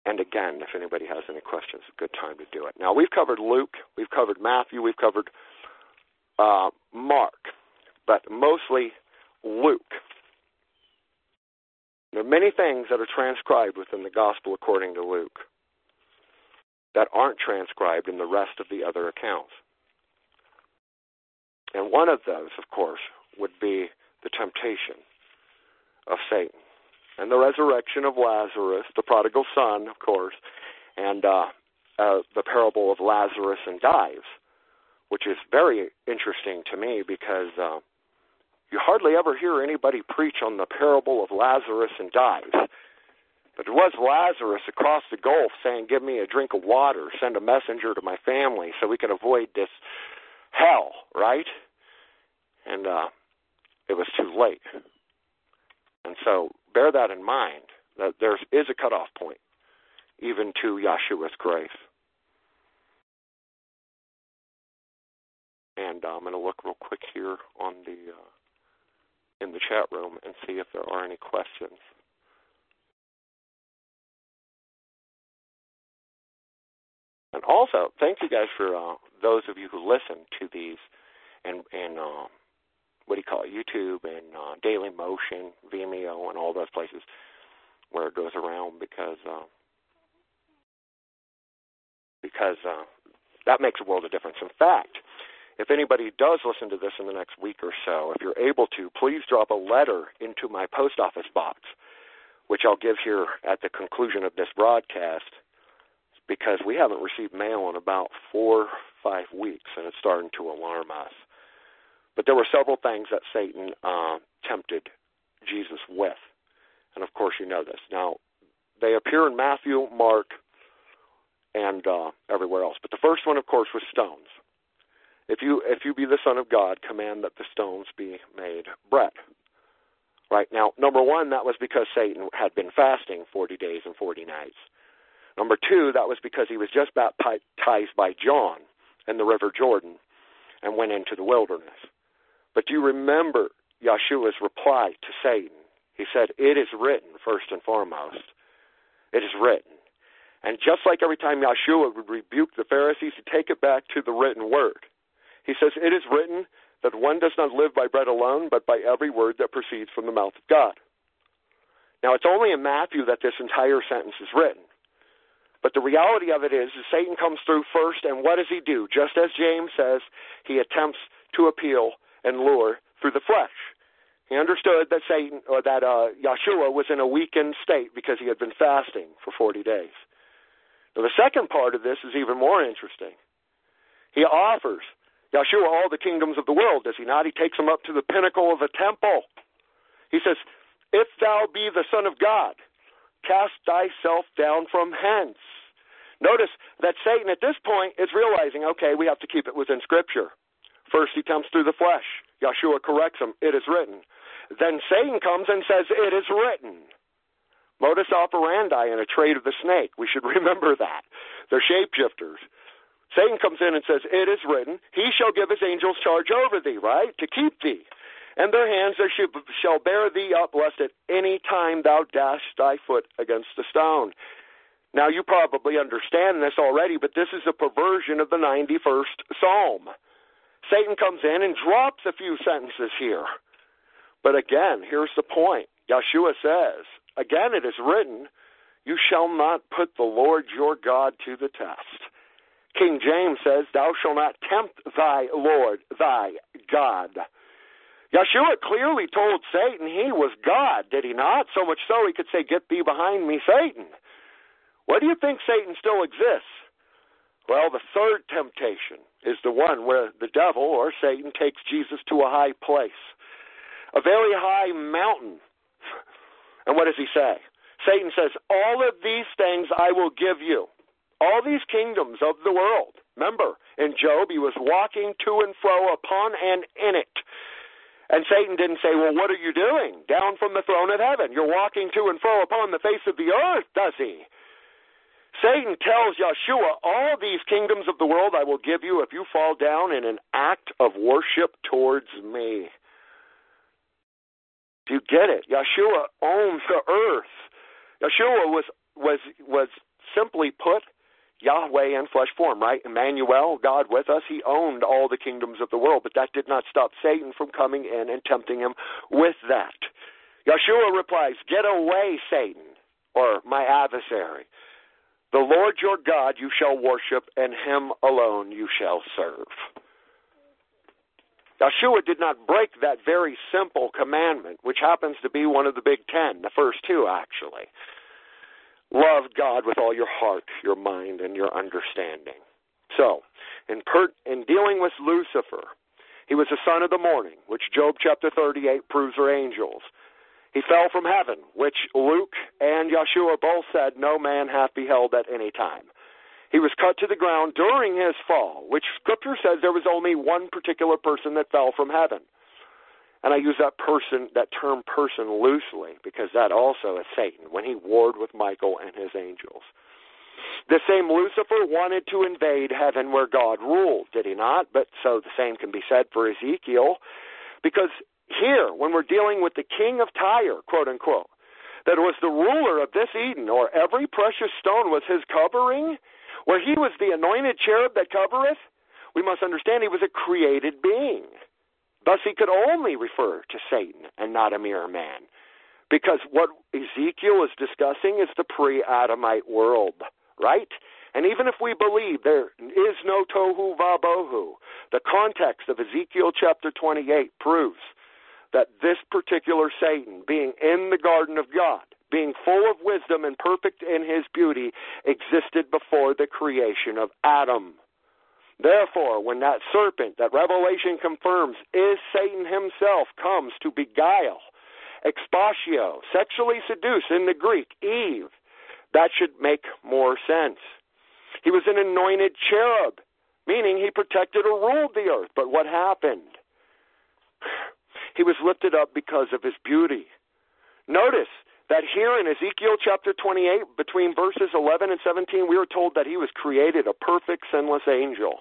Speaker 3: And again, if anybody has any questions, a good time to do it. Now, we've covered Luke, we've covered Matthew, we've covered uh, Mark, but mostly Luke. There are many things that are transcribed within the Gospel according to Luke that aren't transcribed in the rest of the other accounts. And one of those, of course, would be the temptation of Satan and the resurrection of Lazarus, the prodigal son, of course, and uh, uh, the parable of Lazarus and Dives, which is very interesting to me because uh, you hardly ever hear anybody preach on the parable of Lazarus and Dives. But it was Lazarus across the gulf saying, Give me a drink of water, send a messenger to my family so we can avoid this hell, right? And uh, it was too late. And so bear that in mind that there is a cutoff point, even to Yeshua's grace. And uh, I'm going to look real quick here on the uh, in the chat room and see if there are any questions. And also, thank you guys for uh, those of you who listen to these and and uh, what do you call it, YouTube and uh, Dailymotion, Vimeo, and all those places where it goes around because uh, because uh, that makes a world of difference. In fact, if anybody does listen to this in the next week or so, if you're able to, please drop a letter into my post office box, which I'll give here at the conclusion of this broadcast, because we haven't received mail in about four, five weeks, and it's starting to alarm us. But there were several things that Satan uh, tempted Jesus with. And of course, you know this. Now, they appear in Matthew, Mark, and uh, everywhere else. But the first one, of course, was stones. If you if you be the Son of God, command that the stones be made bread. Right now, number one, that was because Satan had been fasting forty days and forty nights. Number two, that was because he was just baptized by John in the River Jordan and went into the wilderness. But do you remember Yeshua's reply to Satan? He said, It is written, first and foremost. It is written. And just like every time Yeshua would rebuke the Pharisees, he'd take it back to the written word. He says, It is written that one does not live by bread alone, but by every word that proceeds from the mouth of God. Now, it's only in Matthew that this entire sentence is written. But the reality of it is, is Satan comes through first, and what does he do? Just as James says, he attempts to appeal and lure through the flesh. He understood that Satan or that uh, Yeshua was in a weakened state because he had been fasting for 40 days. Now, the second part of this is even more interesting. He offers Yeshua all the kingdoms of the world, does he not? He takes him up to the pinnacle of the temple. He says, If thou be the Son of God, cast thyself down from hence. Notice that Satan at this point is realizing, okay, we have to keep it within Scripture. First, he comes through the flesh. Yeshua corrects him. It is written. Then Satan comes and says, It is written. Modus operandi and a trade of the snake. We should *laughs* remember that. They're shapeshifters. Satan comes in and says, It is written, He shall give his angels charge over thee, right? To keep thee. And their hands they shall bear thee up, lest at any time thou dash thy foot against a stone. Now, you probably understand this already, but this is a perversion of the 91st Psalm. Satan comes in and drops a few sentences here. But again, here's the point. Yeshua says, Again it is written, You shall not put the Lord your God to the test. King James says, Thou shalt not tempt thy Lord, thy God. Yeshua clearly told Satan he was God, did he not? So much so he could say, Get thee behind me, Satan. Why do you think Satan still exists? Well, the third temptation is the one where the devil or Satan takes Jesus to a high place, a very high mountain. And what does he say? Satan says, All of these things I will give you, all these kingdoms of the world. Remember, in Job, he was walking to and fro upon and in it. And Satan didn't say, Well, what are you doing? Down from the throne of heaven. You're walking to and fro upon the face of the earth, does he? Satan tells Yeshua, All these kingdoms of the world I will give you if you fall down in an act of worship towards me. Do you get it? Yeshua owns the earth. Yeshua was was was simply put Yahweh in flesh form, right? Emmanuel, God with us, he owned all the kingdoms of the world, but that did not stop Satan from coming in and tempting him with that. Yeshua replies, Get away, Satan, or my adversary. The Lord your God you shall worship, and him alone you shall serve. Yeshua did not break that very simple commandment, which happens to be one of the big ten, the first two actually. Love God with all your heart, your mind, and your understanding. So, in, per- in dealing with Lucifer, he was the son of the morning, which Job chapter 38 proves are angels. He fell from heaven, which Luke and Yeshua both said no man hath beheld at any time. He was cut to the ground during his fall, which Scripture says there was only one particular person that fell from heaven. And I use that person, that term person loosely, because that also is Satan, when he warred with Michael and his angels. The same Lucifer wanted to invade heaven where God ruled, did he not? But so the same can be said for Ezekiel, because here, when we're dealing with the king of Tyre, quote unquote, that was the ruler of this Eden, or every precious stone was his covering, where he was the anointed cherub that covereth, we must understand he was a created being. Thus, he could only refer to Satan and not a mere man. Because what Ezekiel is discussing is the pre Adamite world, right? And even if we believe there is no tohu vabohu, the context of Ezekiel chapter 28 proves that this particular Satan, being in the garden of God, being full of wisdom and perfect in his beauty, existed before the creation of Adam. Therefore, when that serpent that Revelation confirms is Satan himself comes to beguile, exapatao, sexually seduce in the Greek, Eve, that should make more sense. He was an anointed cherub, meaning he protected or ruled the earth. But what happened? He was lifted up because of his beauty. Notice that here in Ezekiel chapter 28, between verses 11 and 17, we are told that he was created a perfect, sinless angel.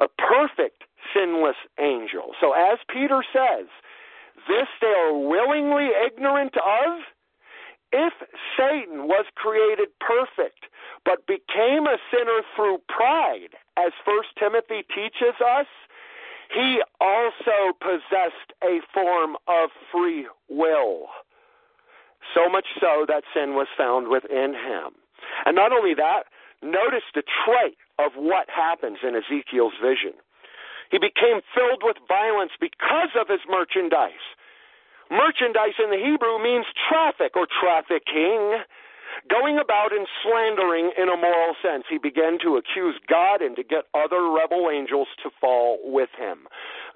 Speaker 3: A perfect, sinless angel. So, as Peter says, this they are willingly ignorant of. If Satan was created perfect, but became a sinner through pride, as First Timothy teaches us, he also possessed a form of free will. So much so that sin was found within him. And not only that, notice the trait of what happens in Ezekiel's vision. He became filled with violence because of his merchandise. Merchandise in the Hebrew means traffic or trafficking. Going about and slandering in a moral sense, he began to accuse God and to get other rebel angels to fall with him.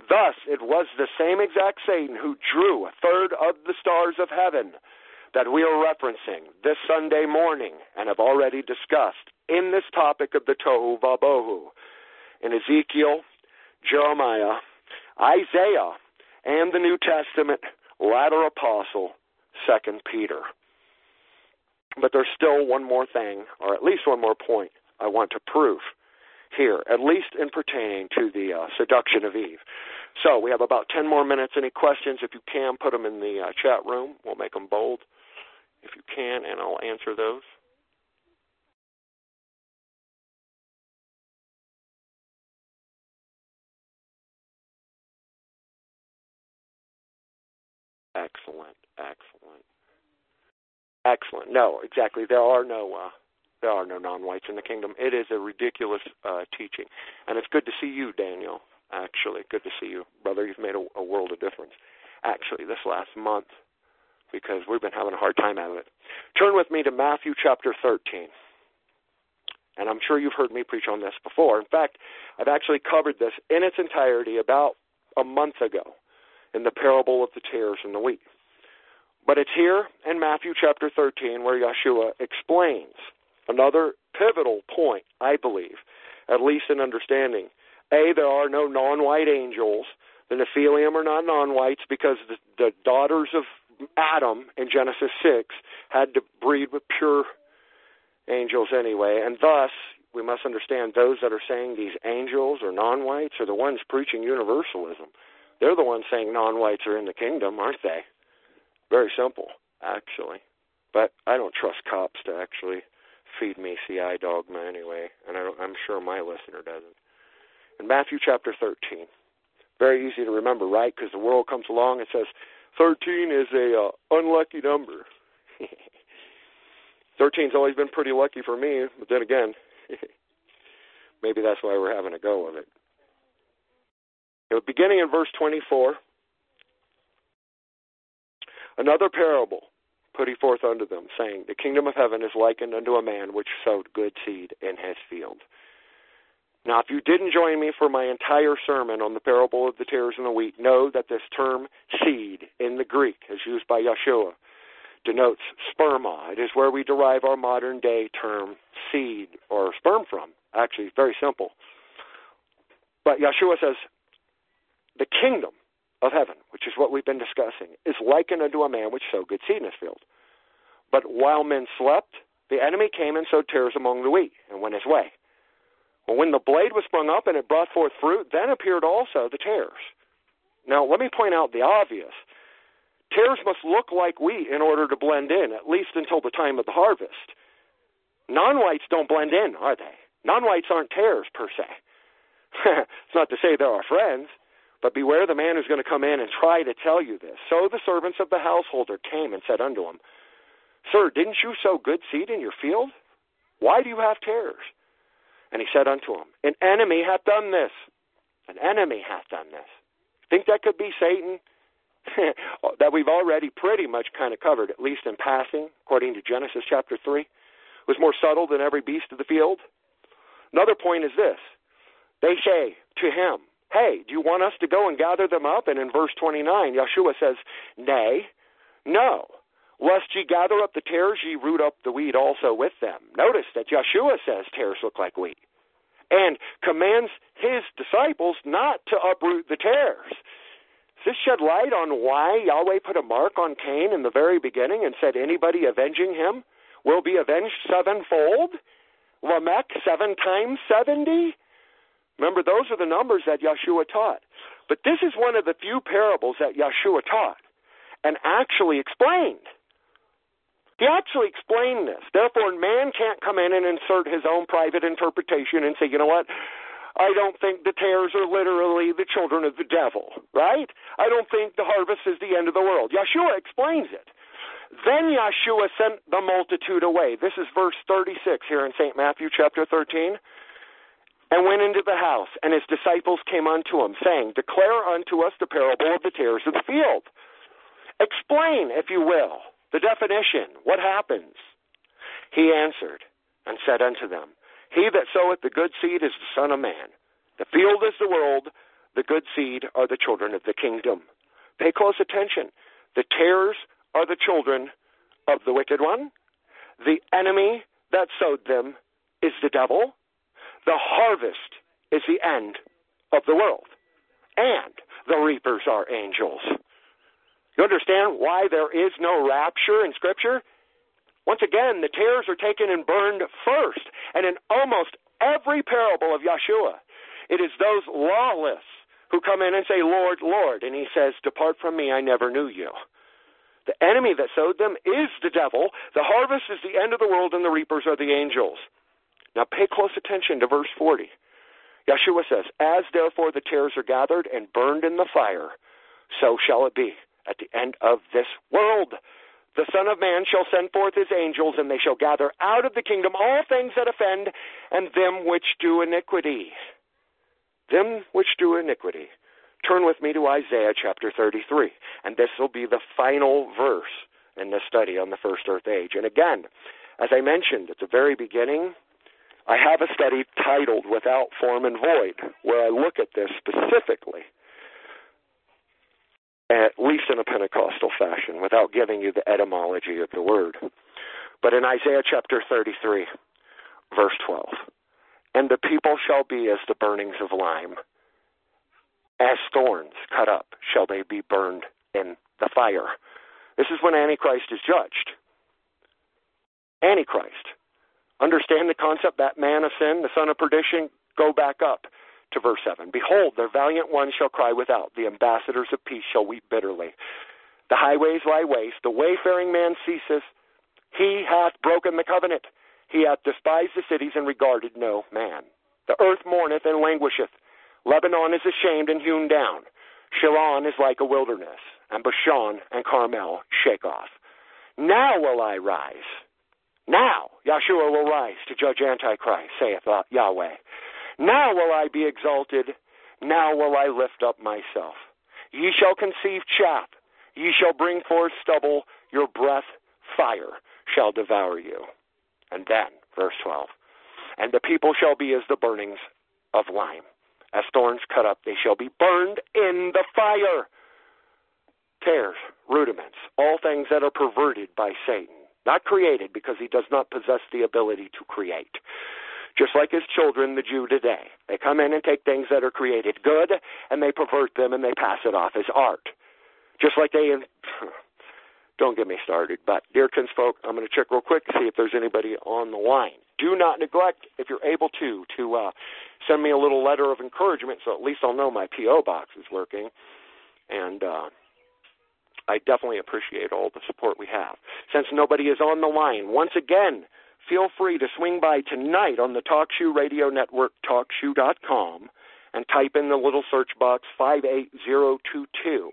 Speaker 3: Thus, it was the same exact Satan who drew a third of the stars of heaven that we are referencing this Sunday morning and have already discussed in this topic of the Tohu Vabohu in Ezekiel, Jeremiah, Isaiah, and the New Testament latter apostle, Second Peter. But there's still one more thing, or at least one more point, I want to prove here, at least in pertaining to the uh, seduction of Eve. So we have about 10 more minutes. Any questions? If you can, put them in the uh, chat room. We'll make them bold if you can, and I'll answer those. Excellent, excellent, excellent. No, exactly. There are no uh, there are no non-whites in the kingdom. It is a ridiculous uh, teaching, and it's good to see you, Daniel. Actually, good to see you, brother. You've made a, a world of difference. Actually, this last month, because we've been having a hard time out of it. Turn with me to Matthew chapter 13. And I'm sure you've heard me preach on this before. In fact, I've actually covered this in its entirety about a month ago in the parable of the tares and the wheat. But it's here in Matthew chapter 13 where Yeshua explains another pivotal point, I believe, at least in understanding. A, there are no non white angels. The Nephilim are not non whites because the, the daughters of Adam in Genesis 6 had to breed with pure angels anyway, and thus we must understand those that are saying these angels are non whites are the ones preaching universalism. They're the ones saying non whites are in the kingdom, aren't they? Very simple, actually. But I don't trust cops to actually feed me CI dogma anyway, and I i'm sure my listener doesn't. In Matthew chapter 13, very easy to remember, right? Because the world comes along and says 13 is a uh, unlucky number. *laughs* 13's always been pretty lucky for me, but then again, *laughs* maybe that's why we're having a go of it. Beginning in verse 24, another parable put he forth unto them, saying, The kingdom of heaven is likened unto a man which sowed good seed in his field. Now, if you didn't join me for my entire sermon on the parable of the tares and the wheat, know that this term seed in the Greek, as used by Yeshua, denotes sperma. It is where we derive our modern day term seed or sperm from. Actually, it's very simple. But Yeshua says, the kingdom of heaven, which is what we've been discussing, is likened unto a man which sowed good seed in his field. But while men slept, the enemy came and sowed tares among the wheat and went his way. Well, when the blade was sprung up and it brought forth fruit, then appeared also the tares. Now, let me point out the obvious. Tares must look like wheat in order to blend in, at least until the time of the harvest. Non whites don't blend in, are they? Non whites aren't tares, per se. *laughs* it's not to say they're our friends, but beware the man who's going to come in and try to tell you this. So the servants of the householder came and said unto him, Sir, didn't you sow good seed in your field? Why do you have tares? And he said unto him, An enemy hath done this. An enemy hath done this. Think that could be Satan? *laughs* that we've already pretty much kind of covered, at least in passing, according to Genesis chapter 3, was more subtle than every beast of the field. Another point is this they say to him, Hey, do you want us to go and gather them up? And in verse 29, Yeshua says, Nay, no. Lest ye gather up the tares, ye root up the wheat also with them. Notice that Yeshua says tares look like wheat and commands his disciples not to uproot the tares. Does this shed light on why Yahweh put a mark on Cain in the very beginning and said anybody avenging him will be avenged sevenfold? Lamech seven times seventy? Remember, those are the numbers that Yeshua taught. But this is one of the few parables that Yeshua taught and actually explained. He actually explained this. Therefore, man can't come in and insert his own private interpretation and say, you know what? I don't think the tares are literally the children of the devil, right? I don't think the harvest is the end of the world. Yeshua explains it. Then Yeshua sent the multitude away. This is verse 36 here in St. Matthew chapter 13. And went into the house, and his disciples came unto him, saying, Declare unto us the parable of the tares of the field. Explain, if you will the definition, what happens? He answered and said unto them, He that soweth the good seed is the Son of Man. The field is the world, the good seed are the children of the kingdom. Pay close attention. The tares are the children of the wicked one. The enemy that sowed them is the devil. The harvest is the end of the world. And the reapers are angels. You understand why there is no rapture in Scripture? Once again, the tares are taken and burned first. And in almost every parable of Yeshua, it is those lawless who come in and say, Lord, Lord. And he says, Depart from me, I never knew you. The enemy that sowed them is the devil. The harvest is the end of the world, and the reapers are the angels. Now pay close attention to verse 40. Yeshua says, As therefore the tares are gathered and burned in the fire, so shall it be at the end of this world. The Son of Man shall send forth his angels, and they shall gather out of the kingdom all things that offend, and them which do iniquity. Them which do iniquity. Turn with me to Isaiah chapter 33, and this will be the final verse in this study on the first earth age. And again, as I mentioned at the very beginning, I have a study titled Without Form and Void, where I look at this specifically at least in a Pentecostal fashion, without giving you the etymology of the word. But in Isaiah chapter 33, verse 12, and the people shall be as the burnings of lime, as thorns cut up shall they be burned in the fire. This is when Antichrist is judged. Antichrist. Understand the concept that man of sin, the son of perdition, go back up to verse 7. Behold, their valiant ones shall cry without, the ambassadors of peace shall weep bitterly. The highways lie waste, the wayfaring man ceases. He hath broken the covenant. He hath despised the cities and regarded no man. The earth mourneth and languisheth. Lebanon is ashamed and hewn down. Sharon is like a wilderness, and Bashan and Carmel shake off. Now will I rise. Now Yeshua will rise to judge Antichrist, saith uh, Yahweh. Now will I be exalted, now will I lift up myself. Ye shall conceive chaff, ye shall bring forth stubble, your breath, fire, shall devour you. And then, verse 12, and the people shall be as the burnings of lime. As thorns cut up, they shall be burned in the fire. Tares, rudiments, all things that are perverted by Satan, not created because he does not possess the ability to create just like his children, the Jew today. They come in and take things that are created good and they pervert them and they pass it off as art. Just like they. *sighs* Don't get me started. But, dear kinsfolk, I'm going to check real quick to see if there's anybody on the line. Do not neglect, if you're able to, to uh, send me a little letter of encouragement so at least I'll know my P.O. box is working. And uh, I definitely appreciate all the support we have. Since nobody is on the line, once again, feel free to swing by tonight on the TalkShoe Radio Network, talkshoe.com, and type in the little search box 58022.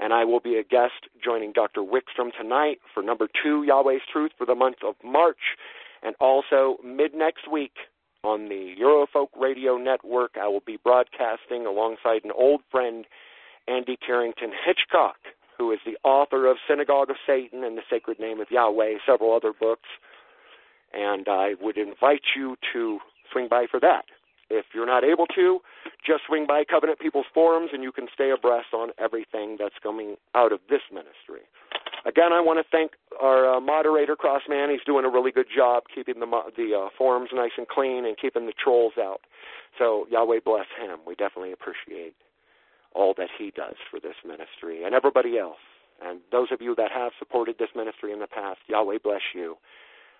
Speaker 3: And I will be a guest joining Dr. Wickstrom tonight for number two, Yahweh's Truth, for the month of March. And also, mid next week on the Eurofolk Radio Network, I will be broadcasting alongside an old friend, Andy Carrington Hitchcock, who is the author of Synagogue of Satan and The Sacred Name of Yahweh, several other books and I would invite you to swing by for that. If you're not able to, just swing by Covenant People's Forums and you can stay abreast on everything that's coming out of this ministry. Again, I want to thank our uh, moderator, Crossman. He's doing a really good job keeping the, the uh, forums nice and clean and keeping the trolls out. So, Yahweh bless him. We definitely appreciate all that he does for this ministry and everybody else. And those of you that have supported this ministry in the past, Yahweh bless you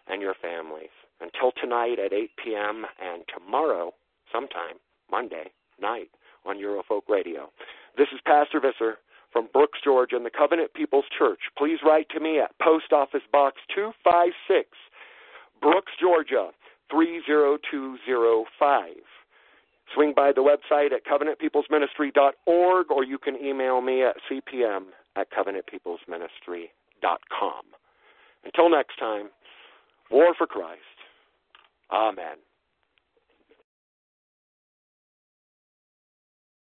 Speaker 3: and your families. Until tonight at 8 p.m. and tomorrow, sometime, Monday night, on Eurofolk Radio. This is Pastor Visser from Brooks, Georgia, and the Covenant People's Church. Please write to me at Post Office Box 256, Brooks, Georgia 30205. Swing by the website at covenantpeoplesministry.org or you can email me at cpm at covenantpeoplesministry.com. Until next time, War for Christ. Amen.